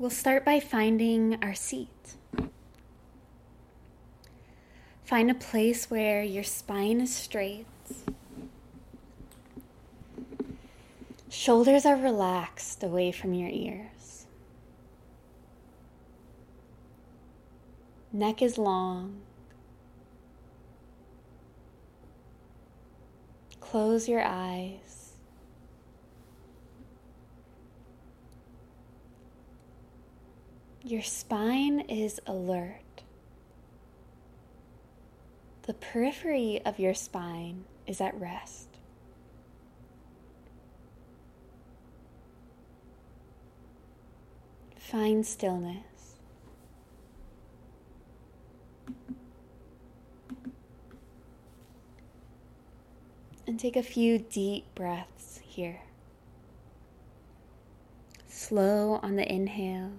We'll start by finding our seat. Find a place where your spine is straight. Shoulders are relaxed away from your ears. Neck is long. Close your eyes. Your spine is alert. The periphery of your spine is at rest. Find stillness. And take a few deep breaths here. Slow on the inhale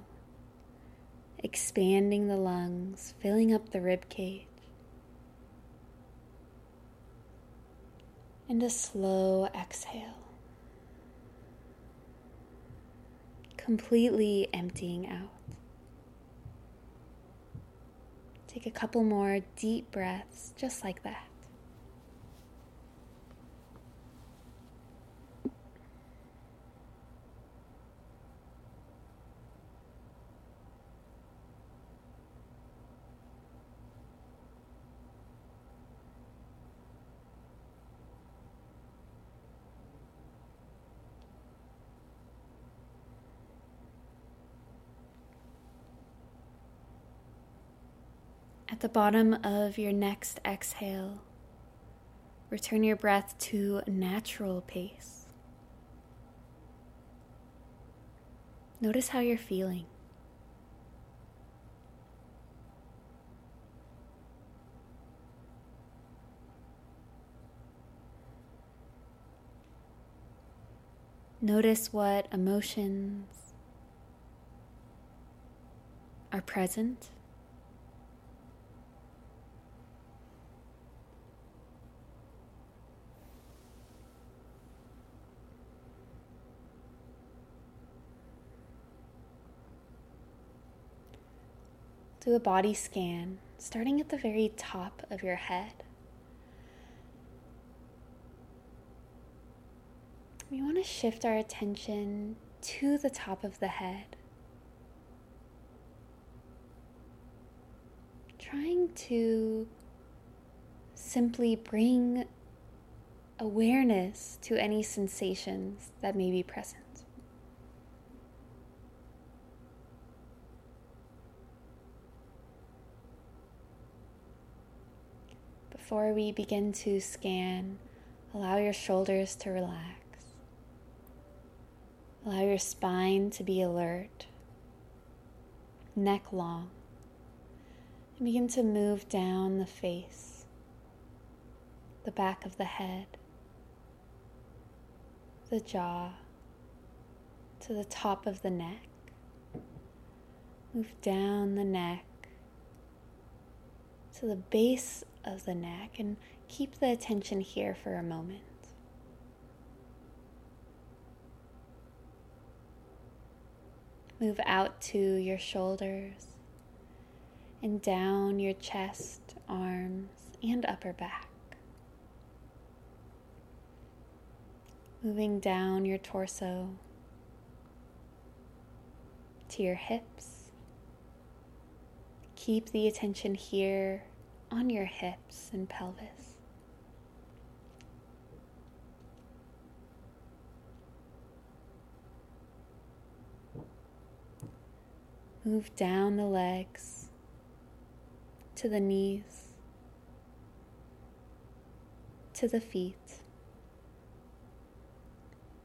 expanding the lungs, filling up the rib cage. And a slow exhale, completely emptying out. Take a couple more deep breaths, just like that. At the bottom of your next exhale, return your breath to natural pace. Notice how you're feeling. Notice what emotions are present do a body scan, starting at the very top of your head. We want to shift our attention to the top of the head, trying to simply bring awareness to any sensations that may be present. Before we begin to scan, allow your shoulders to relax. Allow your spine to be alert, neck long, and begin to move down the face, the back of the head, the jaw, to the top of the neck. Move down the neck to the base of the neck and keep the attention here for a moment. Move out to your shoulders and down your chest, arms, and upper back. Moving down your torso to your hips. Keep the attention here on your hips and pelvis. Move down the legs to the knees, to the feet,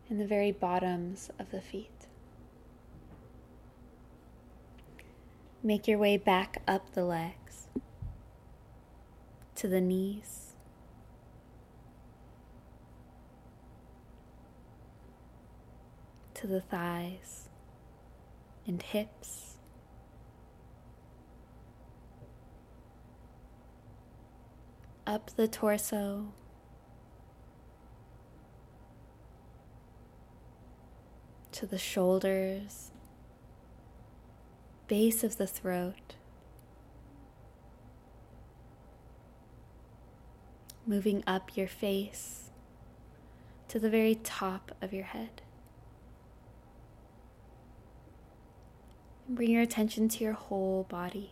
and the very bottoms of the feet. Make your way back up the legs to the knees. To the thighs and hips. Up the torso. To the shoulders base of the throat, moving up your face to the very top of your head. bring your attention to your whole body.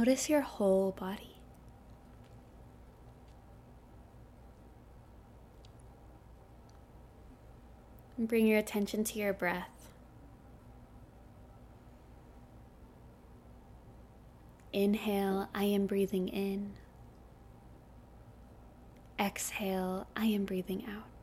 Notice your whole body. And bring your attention to your breath. Inhale, I am breathing in. Exhale, I am breathing out.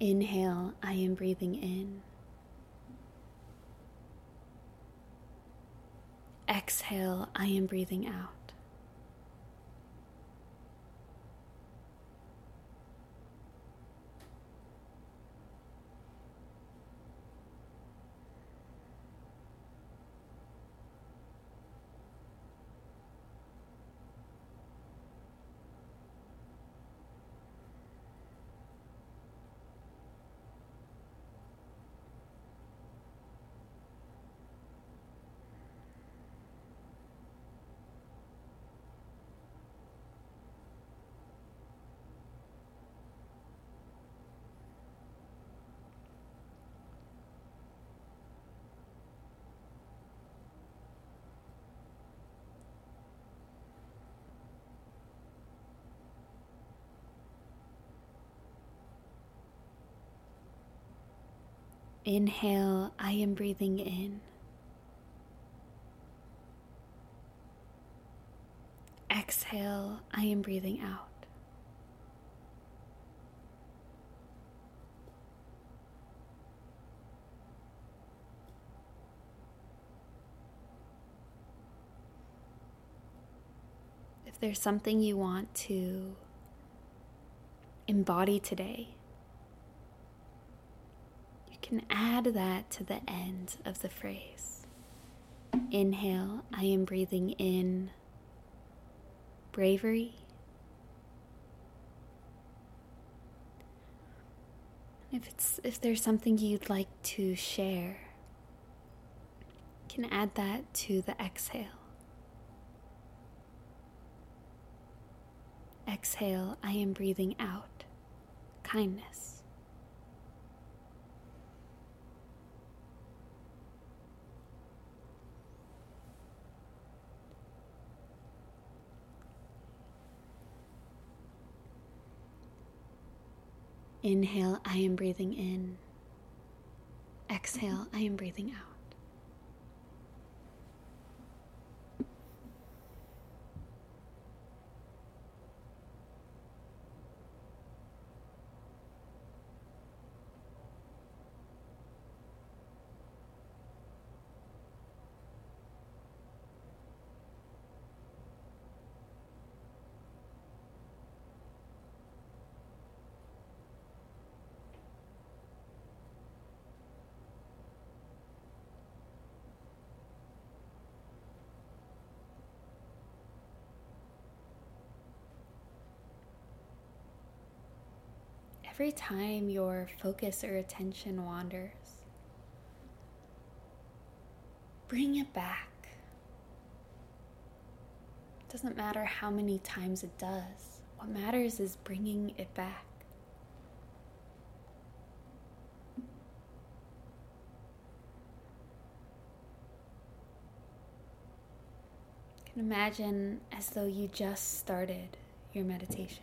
Inhale, I am breathing in. Exhale, I am breathing out. Inhale, I am breathing in. Exhale, I am breathing out. If there's something you want to embody today, can add that to the end of the phrase. Inhale, I am breathing in bravery. If it's if there's something you'd like to share, you can add that to the exhale. Exhale, I am breathing out kindness. Inhale, I am breathing in. Exhale, I am breathing out. Every time your focus or attention wanders, bring it back. It doesn't matter how many times it does, what matters is bringing it back. Can imagine as though you just started your meditation.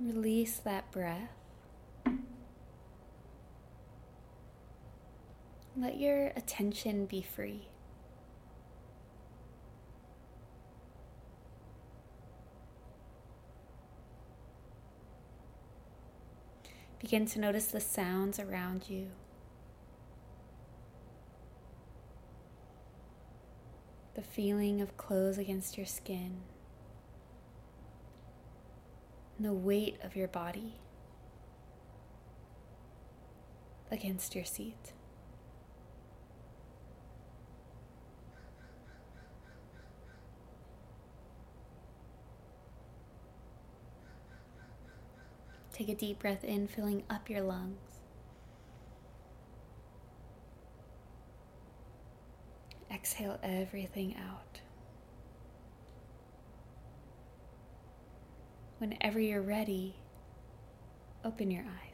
Release that breath. Let your attention be free. Begin to notice the sounds around you. The feeling of clothes against your skin. The weight of your body against your seat. Take a deep breath in, filling up your lungs. Exhale everything out. Whenever you're ready, open your eyes.